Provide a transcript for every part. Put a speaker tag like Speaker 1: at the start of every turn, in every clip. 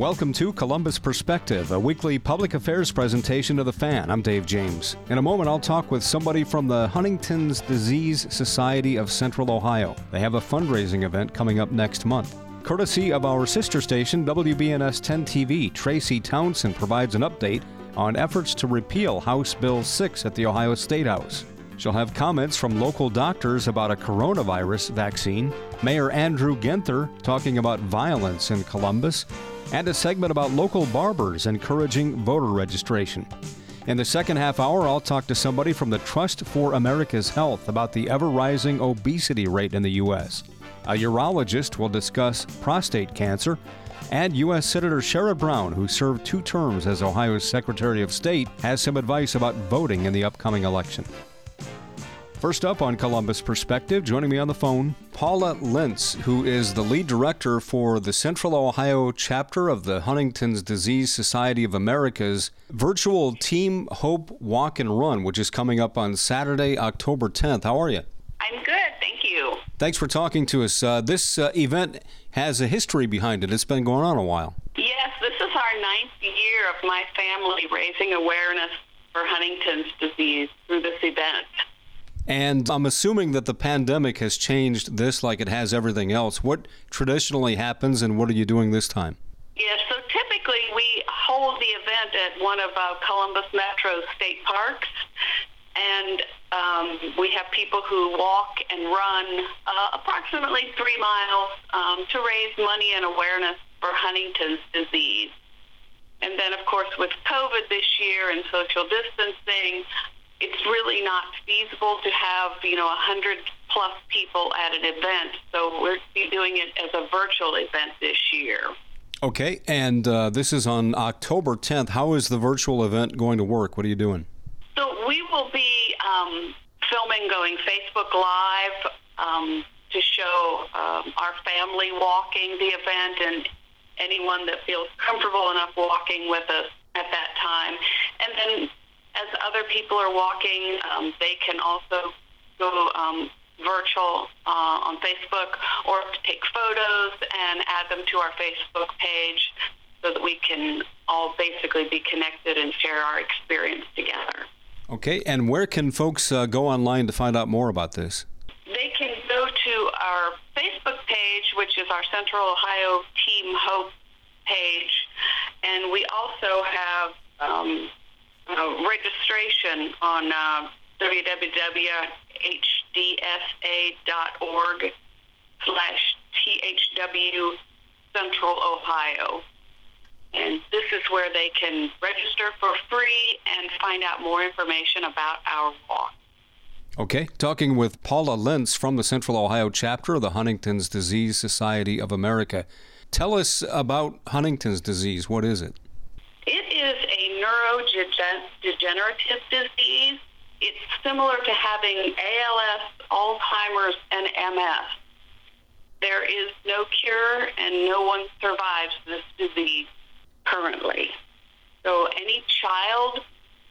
Speaker 1: Welcome to Columbus Perspective, a weekly public affairs presentation of the fan. I'm Dave James. In a moment, I'll talk with somebody from the Huntington's Disease Society of Central Ohio. They have a fundraising event coming up next month. Courtesy of our sister station, WBNS 10 TV, Tracy Townsend provides an update on efforts to repeal House Bill 6 at the Ohio State House. She'll have comments from local doctors about a coronavirus vaccine, Mayor Andrew Ginther talking about violence in Columbus, and a segment about local barbers encouraging voter registration. In the second half hour, I'll talk to somebody from the Trust for America's Health about the ever rising obesity rate in the U.S. A urologist will discuss prostate cancer, and U.S. Senator Sherrod Brown, who served two terms as Ohio's Secretary of State, has some advice about voting in the upcoming election. First up on Columbus Perspective, joining me on the phone, Paula Lentz, who is the lead director for the Central Ohio chapter of the Huntington's Disease Society of America's virtual Team Hope Walk and Run, which is coming up on Saturday, October 10th. How are you?
Speaker 2: I'm good, thank you.
Speaker 1: Thanks for talking to us. Uh, this uh, event has a history behind it. It's been going on a while.
Speaker 2: Yes, this is our ninth year of my family raising awareness for Huntington's disease through this event.
Speaker 1: And I'm assuming that the pandemic has changed this like it has everything else. What traditionally happens and what are you doing this time?
Speaker 2: Yes, so typically we hold the event at one of uh, Columbus Metro state parks. And um, we have people who walk and run uh, approximately three miles um, to raise money and awareness for Huntington's disease. And then, of course, with COVID this year and social distancing, not feasible to have you know a hundred plus people at an event. So we're doing it as a virtual event this year.
Speaker 1: Okay, and uh, this is on October 10th. How is the virtual event going to work? What are you doing?
Speaker 2: So we will be um, filming, going Facebook Live um, to show um, our family walking the event and anyone that feels comfortable enough walking with us at that time. And then as other people are walking, um, they can also go um, virtual uh, on Facebook or take photos and add them to our Facebook page so that we can all basically be connected and share our experience together.
Speaker 1: Okay, and where can folks uh, go online to find out more about this?
Speaker 2: They can go to our Facebook page, which is our Central Ohio Team Hope page, and we also have um, uh, registration on uh, www.hdsa.org slash THW Central Ohio. And this is where they can register for free and find out more information about our walk.
Speaker 1: Okay, talking with Paula Lentz from the Central Ohio chapter of the Huntington's Disease Society of America. Tell us about Huntington's disease. What is it?
Speaker 2: It is a neurodegenerative disease. It's similar to having ALS, Alzheimer's, and MS. There is no cure, and no one survives this disease currently. So, any child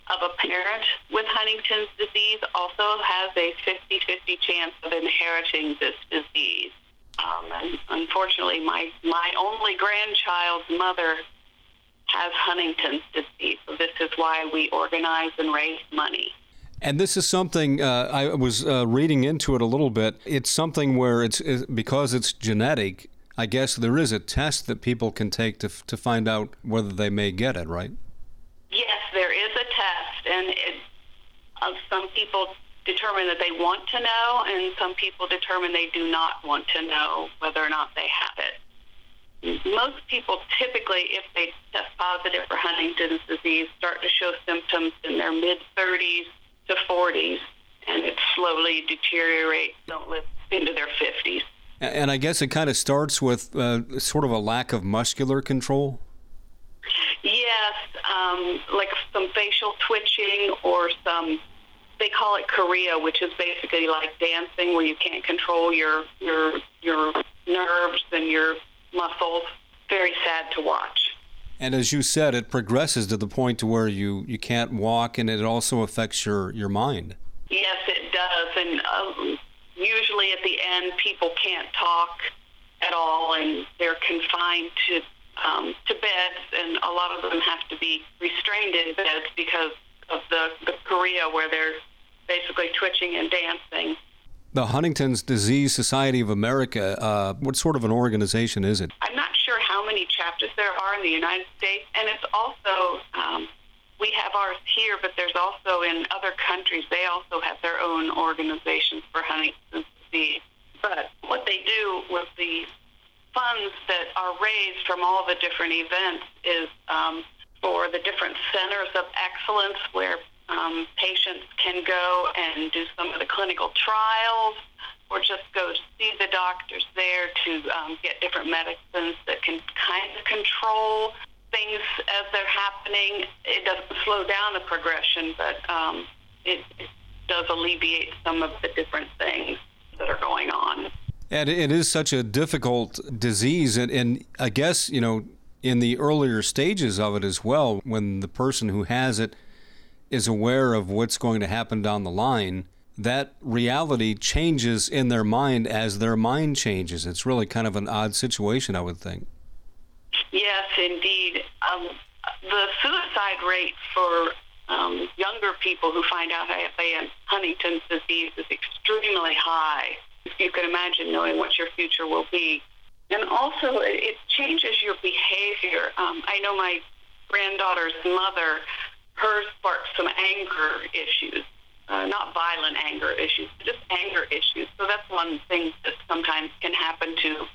Speaker 2: of a parent with Huntington's disease also has a 50 50 chance of inheriting this disease. Um, and unfortunately, my, my only grandchild's mother has Huntington's disease. So this is why we organize and raise money.
Speaker 1: And this is something uh, I was uh, reading into it a little bit. It's something where it's, it, because it's genetic. I guess there is a test that people can take to to find out whether they may get it, right?
Speaker 2: Yes, there is a test, and it, uh, some people determine that they want to know, and some people determine they do not want to know whether or not they have it most people typically, if they test positive for Huntington's disease, start to show symptoms in their mid 30s to 40s, and it slowly deteriorates, don't live into their 50s.
Speaker 1: And I guess it kind of starts with uh, sort of a lack of muscular control.
Speaker 2: Yes, um, like some facial twitching or some. They call it chorea, which is basically like dancing, where you can't control your your your nerves and your muscles. Very sad to watch.
Speaker 1: And as you said, it progresses to the point to where you, you can't walk, and it also affects your, your mind.
Speaker 2: Yes, it does. And um, usually at the end, people can't talk at all, and they're confined to um, to beds, and a lot of them have to be restrained in beds because of the, the chorea where they're basically twitching and dancing.
Speaker 1: The Huntington's Disease Society of America, uh, what sort of an organization is it?
Speaker 2: I'm not sure how many chapters there are in the United States, and it's also, um, we have ours here, but there's also in other countries, they also have their own organizations for Huntington's disease. But what they do with the funds that are raised from all the different events is um, for the different centers of excellence where um, patients can go and do some of the clinical trials or just go see the doctors there to um, get different medicines that can kind of control things as they're happening. It doesn't slow down the progression, but um, it, it does alleviate some of the different things that are going on.
Speaker 1: And it is such a difficult disease, and, and I guess you know in the earlier stages of it as well, when the person who has it is aware of what's going to happen down the line, that reality changes in their mind as their mind changes. It's really kind of an odd situation, I would think.
Speaker 2: Yes, indeed. Um, the suicide rate for um, younger people who find out they have Huntington's disease is extremely high. If you can imagine knowing what your future will be. And also, it changes your behavior. Um, I know my granddaughter's mother hers sparked some anger issues, uh, not violent anger issues, just anger issues. So that's one thing that sometimes can happen to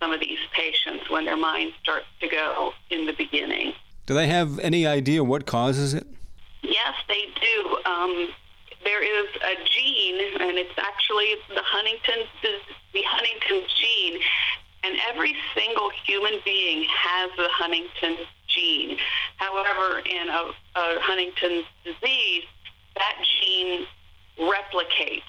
Speaker 2: some of these patients when their mind starts to go in the beginning.
Speaker 1: Do they have any idea what causes it?
Speaker 2: Yes, they do. Um, there is a gene, and it's actually the Huntington's the Huntington's gene, and every single human being has the Huntington's gene. However, in a, a Huntington's disease, that gene replicates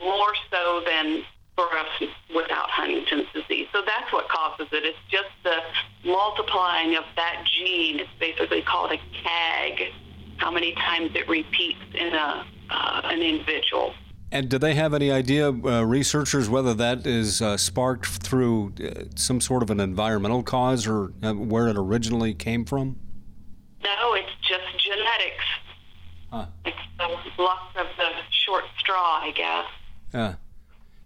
Speaker 2: more so than for us without Huntington's disease. So that's what causes it. It's just the multiplying of that gene. It's basically called a CAG, how many times it repeats in a, uh, an individual.
Speaker 1: And do they have any idea, uh, researchers, whether that is uh, sparked through uh, some sort of an environmental cause or uh, where it originally came from?
Speaker 2: No, it's just genetics. Huh. It's the luck of the short straw, I guess.
Speaker 1: Yeah.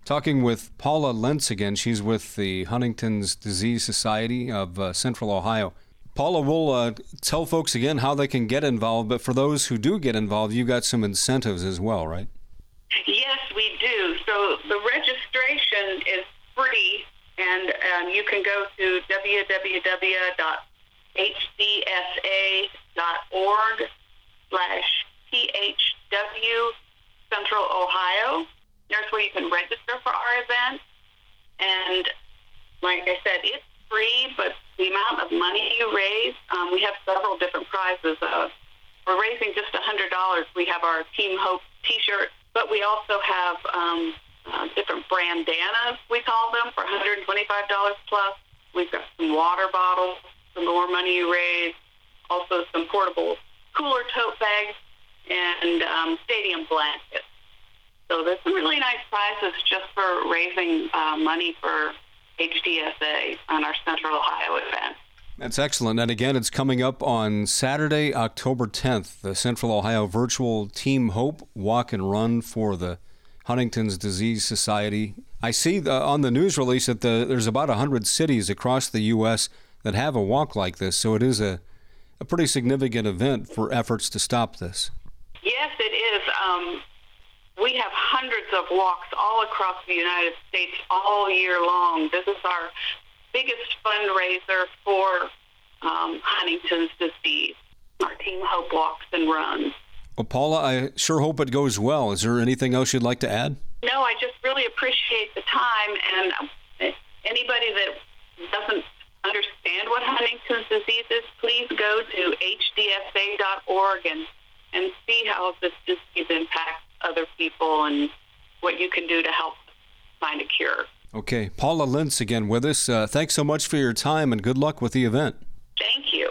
Speaker 1: Talking with Paula Lentz again. She's with the Huntington's Disease Society of uh, Central Ohio. Paula, we'll uh, tell folks again how they can get involved, but for those who do get involved, you've got some incentives as well, right?
Speaker 2: So the registration is free, and um, you can go to www.hdsa.org slash THW Central Ohio. There's where you can register for our event. And like I said, it's free, but the amount of money you raise, um, we have several different prizes. Uh, we're raising just $100. We have our Team Hope T-shirt but we also have um, uh, different brandanas, we call them, for $125 plus. We've got some water bottles, the more money you raise, also some portable cooler tote bags, and um, stadium blankets. So there's some really nice prizes just for raising uh, money for HDSA on our Central Ohio event.
Speaker 1: That's excellent. And again, it's coming up on Saturday, October 10th, the Central Ohio Virtual Team Hope Walk and Run for the Huntington's Disease Society. I see the, on the news release that the, there's about 100 cities across the U.S. that have a walk like this, so it is a, a pretty significant event for efforts to stop this.
Speaker 2: Yes, it is. Um, we have hundreds of walks all across the United States all year long. This is our biggest fundraiser for um, Huntington's disease. Our team Hope walks and runs.
Speaker 1: Well, Paula, I sure hope it goes well. Is there anything else you'd like to add?
Speaker 2: No, I just really appreciate the time. And uh, anybody that doesn't understand what Huntington's disease is, please go to hdsa.org and, and see how this disease impacts other people and what you can do to help find a cure.
Speaker 1: Okay, Paula Lentz again with us. Uh, thanks so much for your time and good luck with the event.
Speaker 2: Thank you.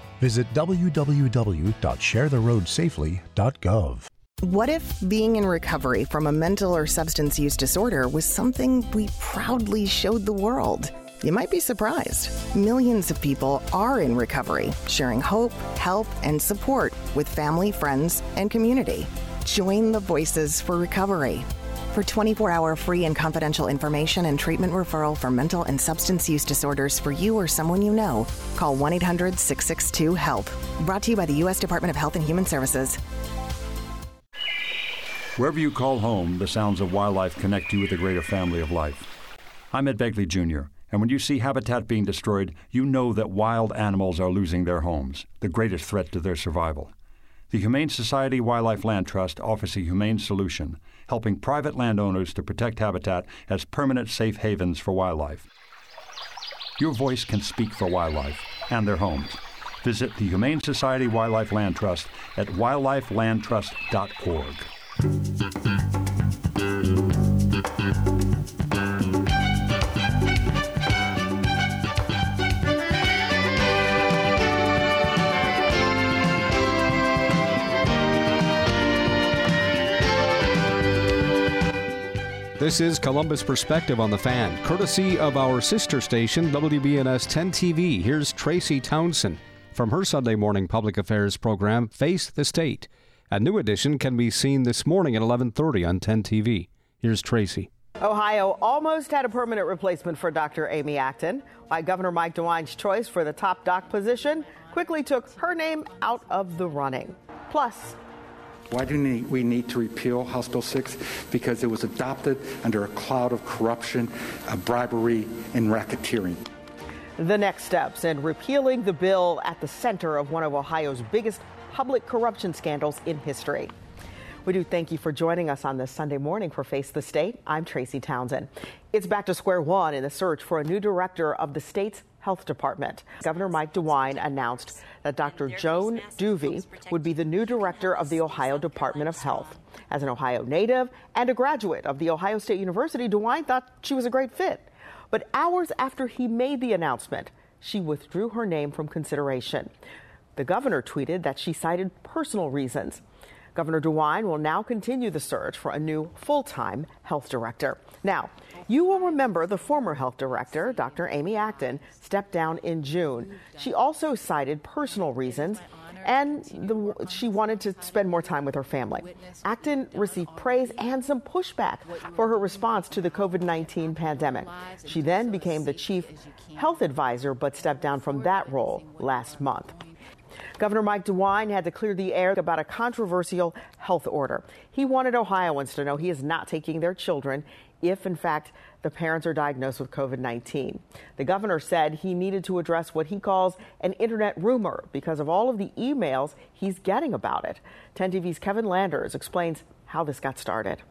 Speaker 3: Visit www.sharetheroadsafely.gov.
Speaker 4: What if being in recovery from a mental or substance use disorder was something we proudly showed the world? You might be surprised. Millions of people are in recovery, sharing hope, help, and support with family, friends, and community. Join the Voices for Recovery. For 24 hour free and confidential information and treatment referral for mental and substance use disorders for you or someone you know, call 1 800 662 HELP. Brought to you by the U.S. Department of Health and Human Services.
Speaker 5: Wherever you call home, the sounds of wildlife connect you with the greater family of life. I'm Ed Begley Jr., and when you see habitat being destroyed, you know that wild animals are losing their homes, the greatest threat to their survival. The Humane Society Wildlife Land Trust offers a humane solution, helping private landowners to protect habitat as permanent safe havens for wildlife. Your voice can speak for wildlife and their homes. Visit the Humane Society Wildlife Land Trust at wildlifelandtrust.org.
Speaker 1: This is Columbus Perspective on the Fan, courtesy of our sister station, WBNS 10 TV. Here's Tracy Townsend from her Sunday morning public affairs program, Face the State. A new edition can be seen this morning at 11:30 on 10 TV. Here's Tracy.
Speaker 6: Ohio almost had a permanent replacement for Dr. Amy Acton, why Governor Mike DeWine's choice for the top doc position quickly took her name out of the running. Plus,
Speaker 7: why do we need to repeal House Bill 6? Because it was adopted under a cloud of corruption, bribery, and racketeering.
Speaker 6: The next steps in repealing the bill at the center of one of Ohio's biggest public corruption scandals in history. We do thank you for joining us on this Sunday morning for Face the State. I'm Tracy Townsend. It's back to square one in the search for a new director of the state's health department. Governor Mike DeWine announced that Dr. Joan Duwve would be the new director of the Ohio Department of Health. As an Ohio native and a graduate of The Ohio State University, DeWine thought she was a great fit. But hours after he made the announcement, she withdrew her name from consideration. The governor tweeted that she cited personal reasons. Governor DeWine will now continue the search for a new full time health director. Now, you will remember the former health director, Dr. Amy Acton, stepped down in June. She also cited personal reasons and the, she wanted to spend more time with her family. Acton received praise and some pushback for her response to the COVID 19 pandemic. She then became the chief health advisor but stepped down from that role last month. Governor Mike DeWine had to clear the air about a controversial health order. He wanted Ohioans to know he is not taking their children if, in fact, the parents are diagnosed with COVID 19. The governor said he needed to address what he calls an internet rumor because of all of the emails he's getting about it. 10 TV's Kevin Landers explains how this got started.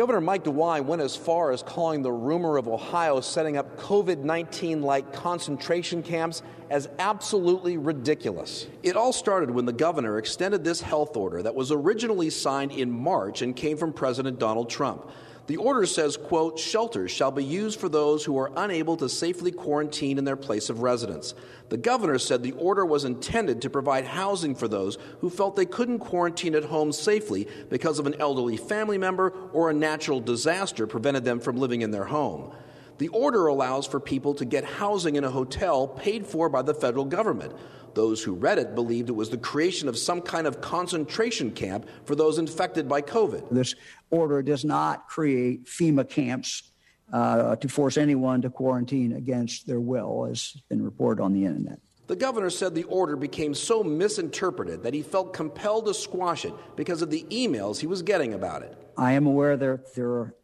Speaker 8: Governor Mike DeWine went as far as calling the rumor of Ohio setting up COVID 19 like concentration camps as absolutely ridiculous. It all started when the governor extended this health order that was originally signed in March and came from President Donald Trump. The order says, quote, shelters shall be used for those who are unable to safely quarantine in their place of residence. The governor said the order was intended to provide housing for those who felt they couldn't quarantine at home safely because of an elderly family member or a natural disaster prevented them from living in their home. The order allows for people to get housing in a hotel paid for by the federal government. Those who read it believed it was the creation of some kind of concentration camp for those infected by COVID.
Speaker 9: This order does not create FEMA camps uh, to force anyone to quarantine against their will, as has been reported on the internet.
Speaker 8: The governor said the order became so misinterpreted that he felt compelled to squash it because of the emails he was getting about it.
Speaker 9: I am aware that there are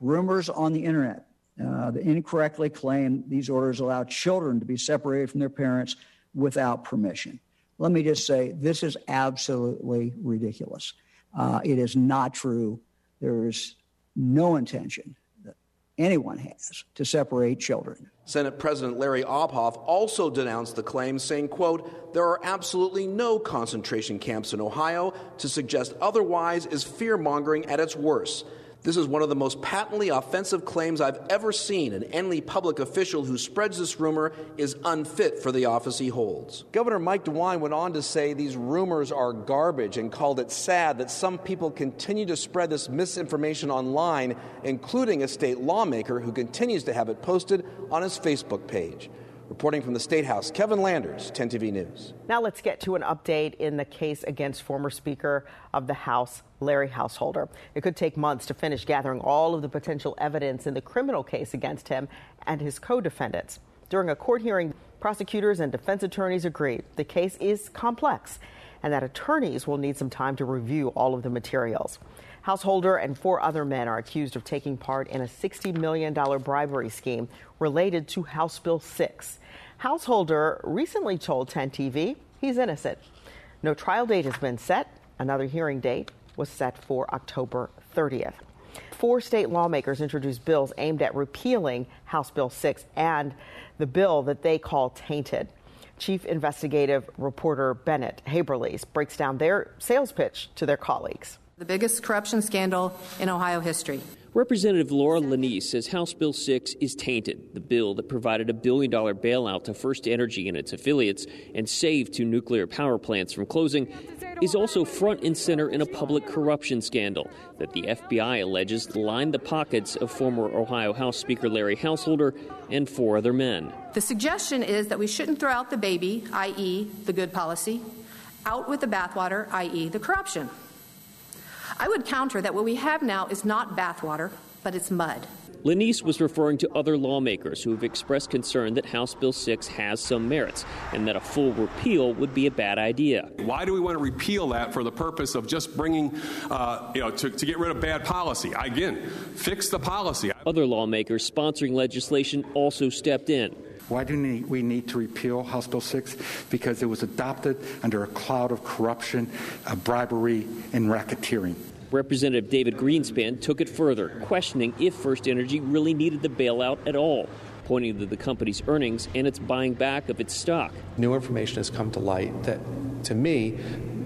Speaker 9: rumors on the internet uh, that incorrectly claim these orders allow children to be separated from their parents without permission. Let me just say this is absolutely ridiculous. Uh, it is not true. There is no intention that anyone has to separate children.
Speaker 8: Senate President Larry Obhof also denounced the claim, saying, quote, there are absolutely no concentration camps in Ohio. To suggest otherwise is fear mongering at its worst. This is one of the most patently offensive claims I've ever seen, and any public official who spreads this rumor is unfit for the office he holds. Governor Mike DeWine went on to say these rumors are garbage and called it sad that some people continue to spread this misinformation online, including a state lawmaker who continues to have it posted on his Facebook page. Reporting from the State House, Kevin Landers, 10 TV News.
Speaker 6: Now let's get to an update in the case against former Speaker of the House, Larry Householder. It could take months to finish gathering all of the potential evidence in the criminal case against him and his co defendants. During a court hearing, prosecutors and defense attorneys agreed the case is complex and that attorneys will need some time to review all of the materials. Householder and four other men are accused of taking part in a $60 million bribery scheme related to House Bill 6. Householder recently told 10 TV he's innocent. No trial date has been set. Another hearing date was set for October 30th. Four state lawmakers introduced bills aimed at repealing House Bill 6 and the bill that they call tainted. Chief investigative reporter Bennett Haeberle breaks down their sales pitch to their colleagues.
Speaker 10: The biggest corruption scandal in Ohio history.
Speaker 11: Representative Laura Lanese says House Bill 6 is tainted. The bill that provided a billion dollar bailout to First Energy and its affiliates and saved two nuclear power plants from closing is also front and center in a public corruption scandal that the FBI alleges lined the pockets of former Ohio House Speaker Larry Householder and four other men.
Speaker 10: The suggestion is that we shouldn't throw out the baby, i.e., the good policy, out with the bathwater, i.e., the corruption. I would counter that what we have now is not bathwater, but it's mud.
Speaker 11: Lanese was referring to other lawmakers who have expressed concern that House Bill 6 has some merits and that a full repeal would be a bad idea.
Speaker 12: Why do we want to repeal that for the purpose of just bringing, uh, you know, to, to get rid of bad policy? Again, fix the policy.
Speaker 11: Other lawmakers sponsoring legislation also stepped in.
Speaker 7: Why do we need to repeal House Bill 6? Because it was adopted under a cloud of corruption, uh, bribery, and racketeering.
Speaker 11: Representative David Greenspan took it further, questioning if First Energy really needed the bailout at all, pointing to the company's earnings and its buying back of its stock.
Speaker 13: New information has come to light that, to me,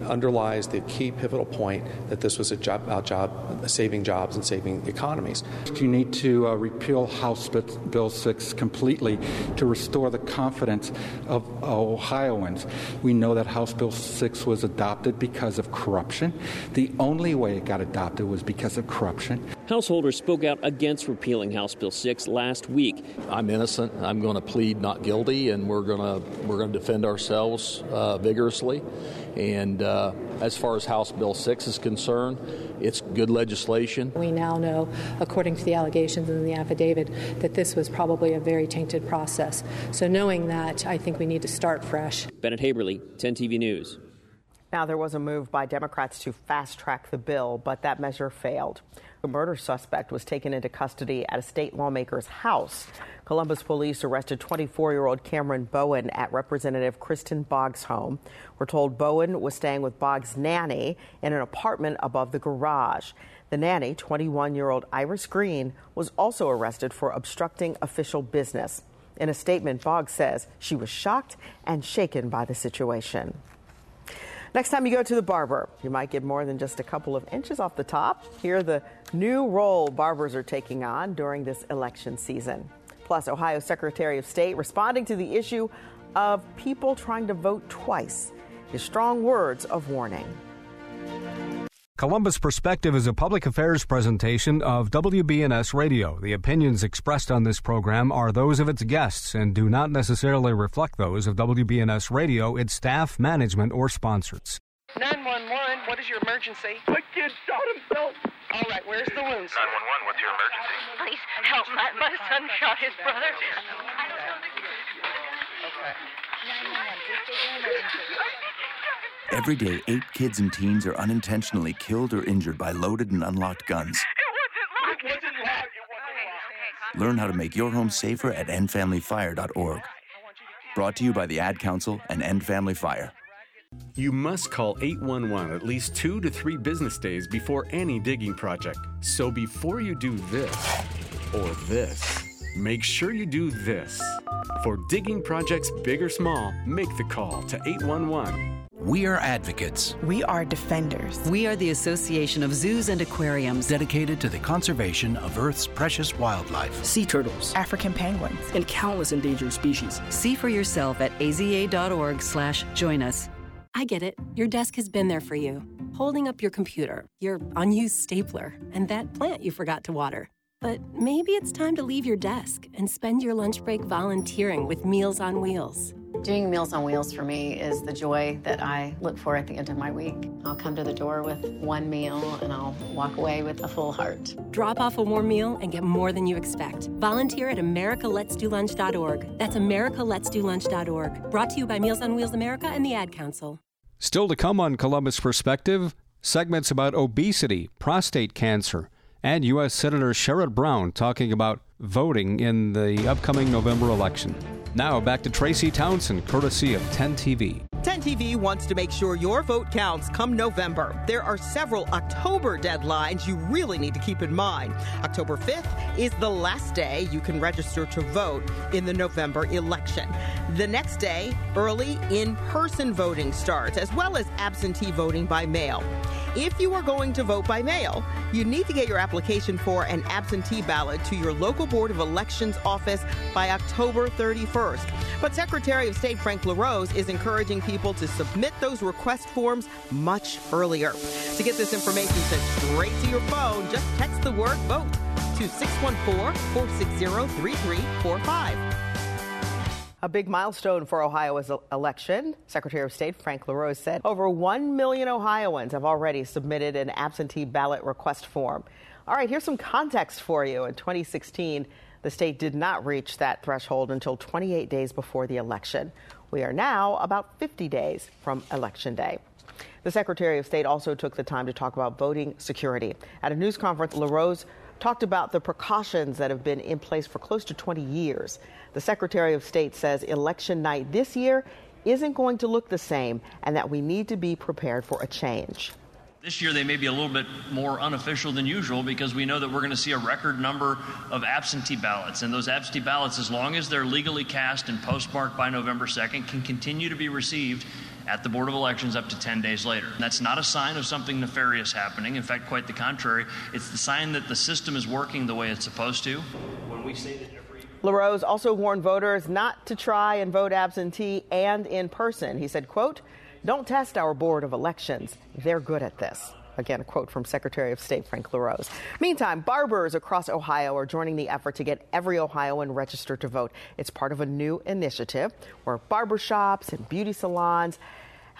Speaker 13: underlies the key pivotal point that this was a job about job saving jobs and saving economies.
Speaker 7: You need to uh, repeal House Bill 6 completely to restore the confidence of Ohioans. We know that House Bill 6 was adopted because of corruption. The only way it got adopted was because of corruption.
Speaker 11: Householders spoke out against repealing House Bill 6 last week.
Speaker 14: I'm innocent. I'm going to plead not guilty, and we're going to we're going to defend ourselves uh, vigorously. And uh, as far as House Bill 6 is concerned, it's good legislation.
Speaker 15: We now know, according to the allegations in the affidavit, that this was probably a very tainted process. So, knowing that, I think we need to start fresh.
Speaker 11: Bennett Haeberle, 10 TV News.
Speaker 6: Now, there was a move by Democrats to fast track the bill, but that measure failed. The murder suspect was taken into custody at a state lawmaker's house. Columbus police arrested 24 year old Cameron Bowen at Representative Kristin Boggs' home. We're told Bowen was staying with Boggs' nanny in an apartment above the garage. The nanny, 21 year old Iris Green, was also arrested for obstructing official business. In a statement, Boggs says she was shocked and shaken by the situation. Next time you go to the barber, you might get more than just a couple of inches off the top. Here, are the new role barbers are taking on during this election season. Plus, Ohio Secretary of State responding to the issue of people trying to vote twice. His strong words of warning.
Speaker 1: Columbus Perspective is a public affairs presentation of WBNS Radio. The opinions expressed on this program are those of its guests and do not necessarily reflect those of WBNS Radio, its staff, management, or sponsors.
Speaker 16: 911, what is your emergency?
Speaker 17: My kid shot himself.
Speaker 16: All right, where's the wounds?
Speaker 17: 911, what's your emergency?
Speaker 18: Please help. My, my son shot his brother.
Speaker 19: Every day, eight kids and teens are unintentionally killed or injured by loaded and unlocked guns.
Speaker 17: It wasn't locked.
Speaker 19: Learn how to make your home safer at endfamilyfire.org. Brought to you by the Ad Council and End Family Fire.
Speaker 20: You must call 811 at least two to three business days before any digging project. So before you do this or this, make sure you do this. For digging projects big or small, make the call to 811.
Speaker 21: We are advocates.
Speaker 22: We are defenders.
Speaker 23: We are the Association of Zoos and Aquariums
Speaker 21: dedicated to the conservation of Earth's precious wildlife
Speaker 24: sea turtles,
Speaker 22: African penguins,
Speaker 24: and countless endangered species.
Speaker 23: See for yourself at aza.org/slash join us.
Speaker 25: I get it. Your desk has been there for you, holding up your computer, your unused stapler, and that plant you forgot to water. But maybe it's time to leave your desk and spend your lunch break volunteering with Meals on Wheels.
Speaker 26: Doing Meals on Wheels for me is the joy that I look for at the end of my week. I'll come to the door with one meal and I'll walk away with a full heart.
Speaker 25: Drop off a warm meal and get more than you expect. Volunteer at americaletsdolunch.org. That's americaletsdolunch.org. Brought to you by Meals on Wheels America and the Ad Council.
Speaker 1: Still to come on Columbus Perspective, segments about obesity, prostate cancer, and U.S. Senator Sherrod Brown talking about voting in the upcoming November election. Now back to Tracy Townsend, courtesy of 10 TV.
Speaker 6: 10 TV wants to make sure your vote counts come November. There are several October deadlines you really need to keep in mind. October 5th is the last day you can register to vote in the November election. The next day, early in person voting starts, as well as absentee voting by mail. If you are going to vote by mail, you need to get your application for an absentee ballot to your local Board of Elections office by October 31st. But Secretary of State Frank LaRose is encouraging people to submit those request forms much earlier. To get this information sent straight to your phone, just text the word vote to 614 460 3345. A big milestone for Ohio's election. Secretary of State Frank LaRose said over 1 million Ohioans have already submitted an absentee ballot request form. All right, here's some context for you. In 2016, the state did not reach that threshold until 28 days before the election. We are now about 50 days from Election Day. The Secretary of State also took the time to talk about voting security. At a news conference, LaRose talked about the precautions that have been in place for close to 20 years. The Secretary of State says election night this year isn't going to look the same and that we need to be prepared for a change.
Speaker 27: This year, they may be a little bit more unofficial than usual because we know that we're going to see a record number of absentee ballots. And those absentee ballots, as long as they're legally cast and postmarked by November 2nd, can continue to be received at the Board of Elections up to 10 days later. That's not a sign of something nefarious happening. In fact, quite the contrary. It's the sign that the system is working the way it's supposed to. When we say that every
Speaker 6: LaRose also warned voters not to try and vote absentee and in person. He said, quote, don't test our Board of Elections. They're good at this. Again, a quote from Secretary of State Frank LaRose. Meantime, barbers across Ohio are joining the effort to get every Ohioan registered to vote. It's part of a new initiative where barbershops and beauty salons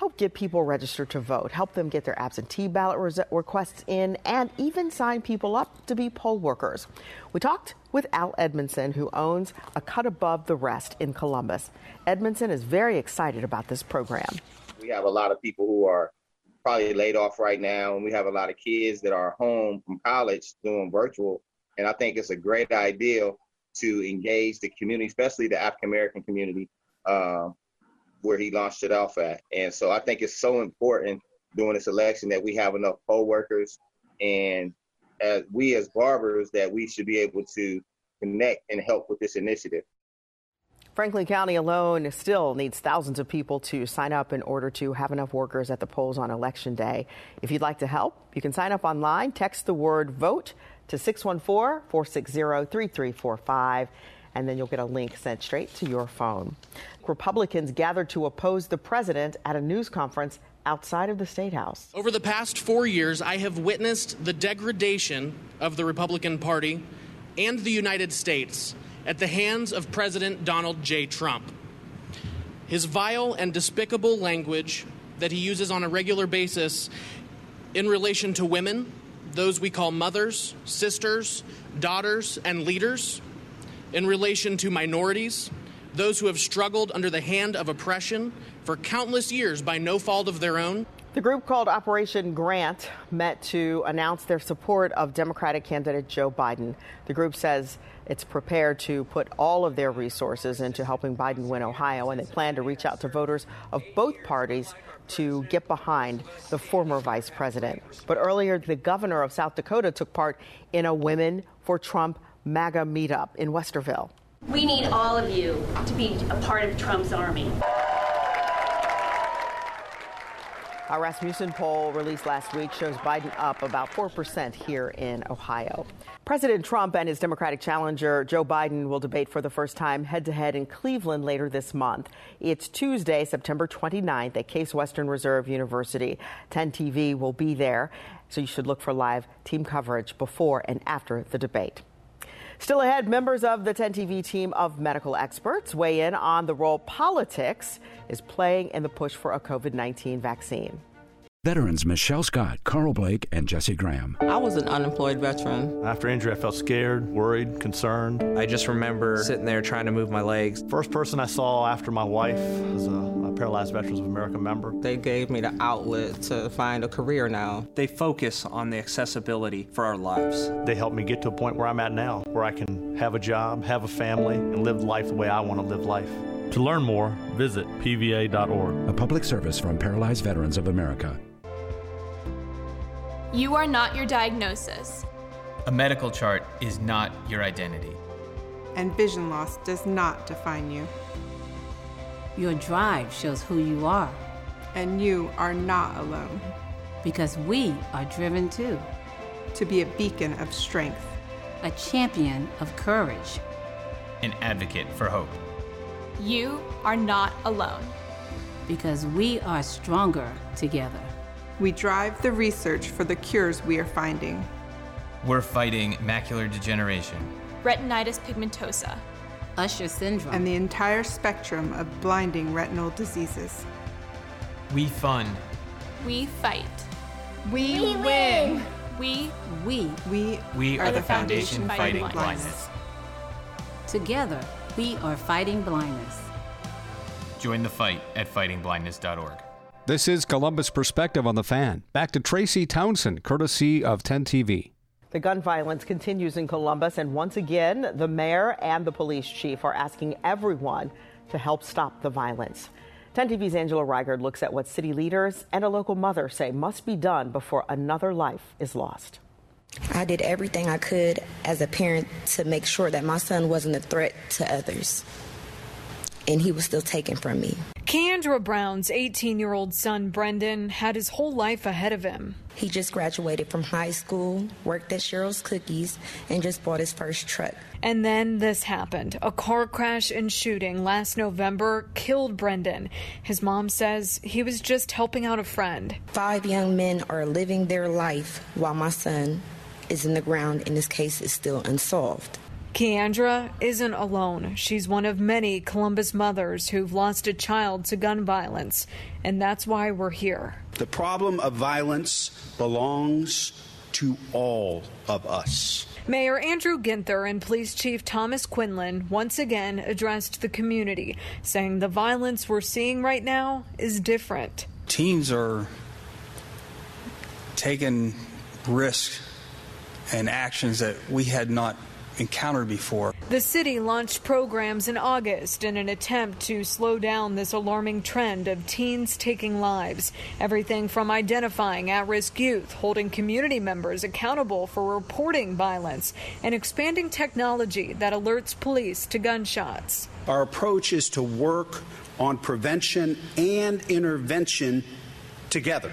Speaker 6: help get people registered to vote, help them get their absentee ballot requests in, and even sign people up to be poll workers. We talked with Al Edmondson, who owns a Cut Above the Rest in Columbus. Edmondson is very excited about this program.
Speaker 28: We have a lot of people who are probably laid off right now, and we have a lot of kids that are home from college doing virtual. And I think it's a great idea to engage the community, especially the African American community, uh, where he launched it off at. And so I think it's so important during this election that we have enough poll workers and as we as barbers that we should be able to connect and help with this initiative.
Speaker 6: Franklin County alone still needs thousands of people to sign up in order to have enough workers at the polls on election day. If you'd like to help, you can sign up online, text the word vote to 614 460 3345. And then you'll get a link sent straight to your phone. Republicans gathered to oppose the president at a news conference outside of the State House.
Speaker 29: Over the past four years, I have witnessed the degradation of the Republican Party and the United States at the hands of President Donald J. Trump. His vile and despicable language that he uses on a regular basis in relation to women, those we call mothers, sisters, daughters, and leaders, in relation to minorities, those who have struggled under the hand of oppression for countless years by no fault of their own.
Speaker 6: The group called Operation Grant met to announce their support of Democratic candidate Joe Biden. The group says it's prepared to put all of their resources into helping Biden win Ohio, and they plan to reach out to voters of both parties to get behind the former vice president. But earlier, the governor of South Dakota took part in a Women for Trump MAGA meetup in Westerville.
Speaker 30: We need all of you to be a part of Trump's army.
Speaker 6: A Rasmussen poll released last week shows Biden up about 4% here in Ohio. President Trump and his Democratic challenger Joe Biden will debate for the first time head to head in Cleveland later this month. It's Tuesday, September 29th at Case Western Reserve University. 10 TV will be there, so you should look for live team coverage before and after the debate. Still ahead, members of the 10 TV team of medical experts weigh in on the role politics is playing in the push for a COVID 19 vaccine.
Speaker 21: Veterans Michelle Scott, Carl Blake, and Jesse Graham.
Speaker 31: I was an unemployed veteran.
Speaker 32: After injury, I felt scared, worried, concerned.
Speaker 33: I just remember sitting there trying to move my legs.
Speaker 32: First person I saw after my wife was a, a Paralyzed Veterans of America member.
Speaker 31: They gave me the outlet to find a career now.
Speaker 34: They focus on the accessibility for our lives.
Speaker 32: They helped me get to a point where I'm at now, where I can have a job, have a family, and live life the way I want to live life. To learn more, visit pva.org.
Speaker 21: A public service from Paralyzed Veterans of America.
Speaker 35: You are not your diagnosis.
Speaker 36: A medical chart is not your identity.
Speaker 37: And vision loss does not define you.
Speaker 38: Your drive shows who you are.
Speaker 37: And you are not alone.
Speaker 38: Because we are driven too.
Speaker 37: To be a beacon of strength,
Speaker 38: a champion of courage,
Speaker 36: an advocate for hope.
Speaker 35: You are not alone.
Speaker 38: Because we are stronger together.
Speaker 37: We drive the research for the cures we are finding.
Speaker 36: We're fighting macular degeneration,
Speaker 35: retinitis pigmentosa,
Speaker 38: Usher syndrome,
Speaker 37: and the entire spectrum of blinding retinal diseases.
Speaker 36: We fund.
Speaker 35: We fight.
Speaker 37: We, we win.
Speaker 35: We
Speaker 38: we
Speaker 37: we
Speaker 36: we are,
Speaker 35: are
Speaker 36: the foundation,
Speaker 35: foundation
Speaker 36: fighting,
Speaker 35: fighting
Speaker 36: blindness.
Speaker 35: blindness.
Speaker 38: Together, we are fighting blindness.
Speaker 36: Join the fight at fightingblindness.org.
Speaker 1: This is Columbus Perspective on the Fan. Back to Tracy Townsend, courtesy of 10 TV.
Speaker 6: The gun violence continues in Columbus, and once again, the mayor and the police chief are asking everyone to help stop the violence. 10 TV's Angela Reigard looks at what city leaders and a local mother say must be done before another life is lost.
Speaker 39: I did everything I could as a parent to make sure that my son wasn't a threat to others. And he was still taken from me.
Speaker 40: Keandra Brown's 18 year old son, Brendan, had his whole life ahead of him.
Speaker 39: He just graduated from high school, worked at Cheryl's Cookies, and just bought his first truck.
Speaker 40: And then this happened. A car crash and shooting last November killed Brendan. His mom says he was just helping out a friend.
Speaker 39: Five young men are living their life while my son is in the ground and this case is still unsolved.
Speaker 40: Keandra isn't alone. She's one of many Columbus mothers who've lost a child to gun violence, and that's why we're here.
Speaker 41: The problem of violence belongs to all of us.
Speaker 40: Mayor Andrew Ginther and Police Chief Thomas Quinlan once again addressed the community, saying the violence we're seeing right now is different.
Speaker 42: Teens are taking risks and actions that we had not encountered before.
Speaker 40: The city launched programs in August in an attempt to slow down this alarming trend of teens taking lives. Everything from identifying at risk youth, holding community members accountable for reporting violence, and expanding technology that alerts police to gunshots.
Speaker 41: Our approach is to work on prevention and intervention together.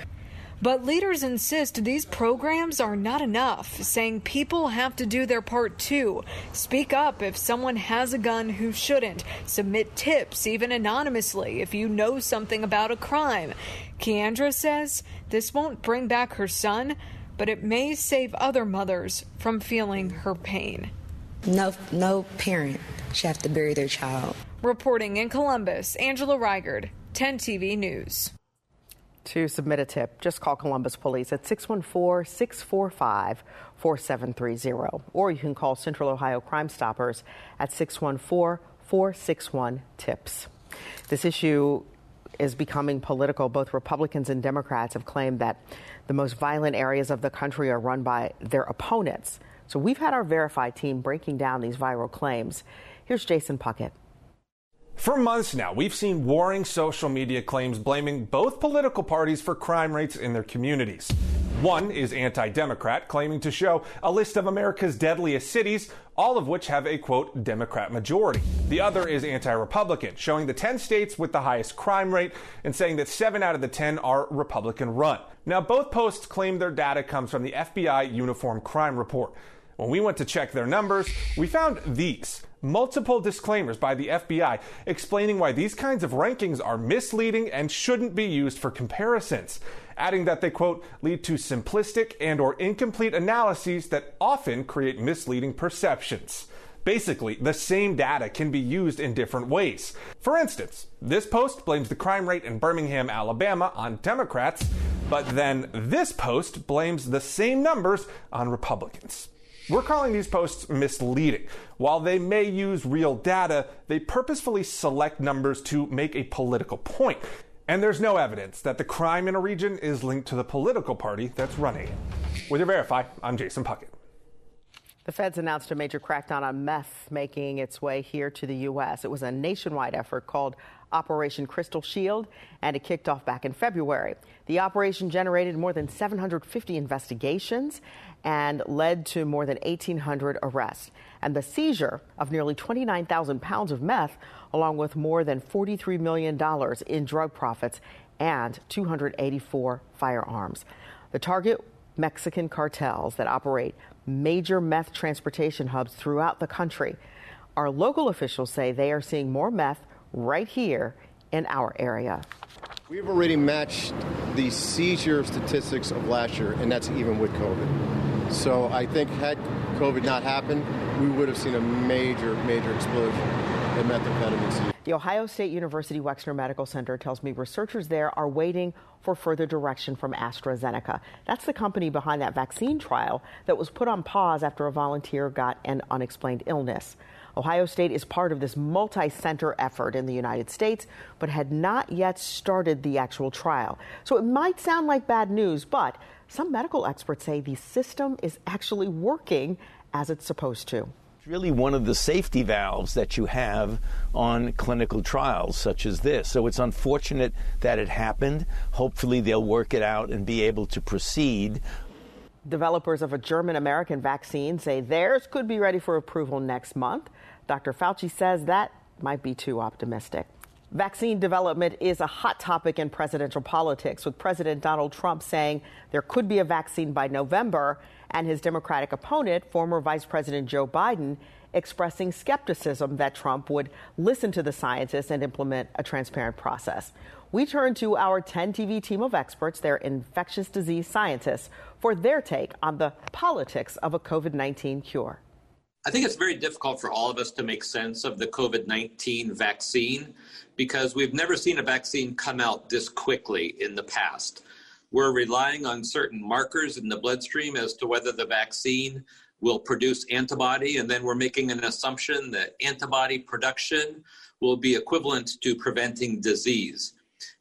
Speaker 40: But leaders insist these programs are not enough, saying people have to do their part too. Speak up if someone has a gun who shouldn't. Submit tips, even anonymously, if you know something about a crime. Keandra says this won't bring back her son, but it may save other mothers from feeling her pain.
Speaker 39: No, no parent should have to bury their child.
Speaker 40: Reporting in Columbus, Angela Reigard, 10 TV News.
Speaker 6: To submit a tip, just call Columbus Police at 614 645 4730, or you can call Central Ohio Crime Stoppers at 614 461 TIPS. This issue is becoming political. Both Republicans and Democrats have claimed that the most violent areas of the country are run by their opponents. So we've had our verified team breaking down these viral claims. Here's Jason Puckett.
Speaker 43: For months now, we've seen warring social media claims blaming both political parties for crime rates in their communities. One is anti Democrat, claiming to show a list of America's deadliest cities, all of which have a quote, Democrat majority. The other is anti Republican, showing the 10 states with the highest crime rate and saying that 7 out of the 10 are Republican run. Now, both posts claim their data comes from the FBI Uniform Crime Report. When we went to check their numbers, we found these multiple disclaimers by the FBI explaining why these kinds of rankings are misleading and shouldn't be used for comparisons, adding that they quote lead to simplistic and or incomplete analyses that often create misleading perceptions. Basically, the same data can be used in different ways. For instance, this post blames the crime rate in Birmingham, Alabama on Democrats, but then this post blames the same numbers on Republicans. We're calling these posts misleading. While they may use real data, they purposefully select numbers to make a political point. And there's no evidence that the crime in a region is linked to the political party that's running it. With your Verify, I'm Jason Puckett.
Speaker 6: The feds announced a major crackdown on meth making its way here to the U.S. It was a nationwide effort called Operation Crystal Shield, and it kicked off back in February. The operation generated more than 750 investigations and led to more than 1,800 arrests and the seizure of nearly 29,000 pounds of meth, along with more than $43 million in drug profits and 284 firearms. The target Mexican cartels that operate major meth transportation hubs throughout the country. Our local officials say they are seeing more meth right here in our area.
Speaker 44: We've already matched the seizure statistics of last year, and that's even with COVID. So I think had COVID not happened, we would have seen a major, major explosion in methamphetamine.
Speaker 6: The Ohio State University Wexner Medical Center tells me researchers there are waiting for further direction from AstraZeneca. That's the company behind that vaccine trial that was put on pause after a volunteer got an unexplained illness. Ohio State is part of this multi center effort in the United States, but had not yet started the actual trial. So it might sound like bad news, but some medical experts say the system is actually working as it's supposed to It's
Speaker 45: really one of the safety valves that you have on clinical trials such as this. So it's unfortunate that it happened. Hopefully, they'll work it out and be able to proceed.
Speaker 6: Developers of a German American vaccine say theirs could be ready for approval next month. Dr. Fauci says that might be too optimistic. Vaccine development is a hot topic in presidential politics, with President Donald Trump saying there could be a vaccine by November, and his Democratic opponent, former Vice President Joe Biden, expressing skepticism that Trump would listen to the scientists and implement a transparent process. We turn to our 10 TV team of experts, they're infectious disease scientists, for their take on the politics of a COVID 19 cure.
Speaker 46: I think it's very difficult for all of us to make sense of the COVID 19 vaccine because we've never seen a vaccine come out this quickly in the past. We're relying on certain markers in the bloodstream as to whether the vaccine will produce antibody, and then we're making an assumption that antibody production will be equivalent to preventing disease.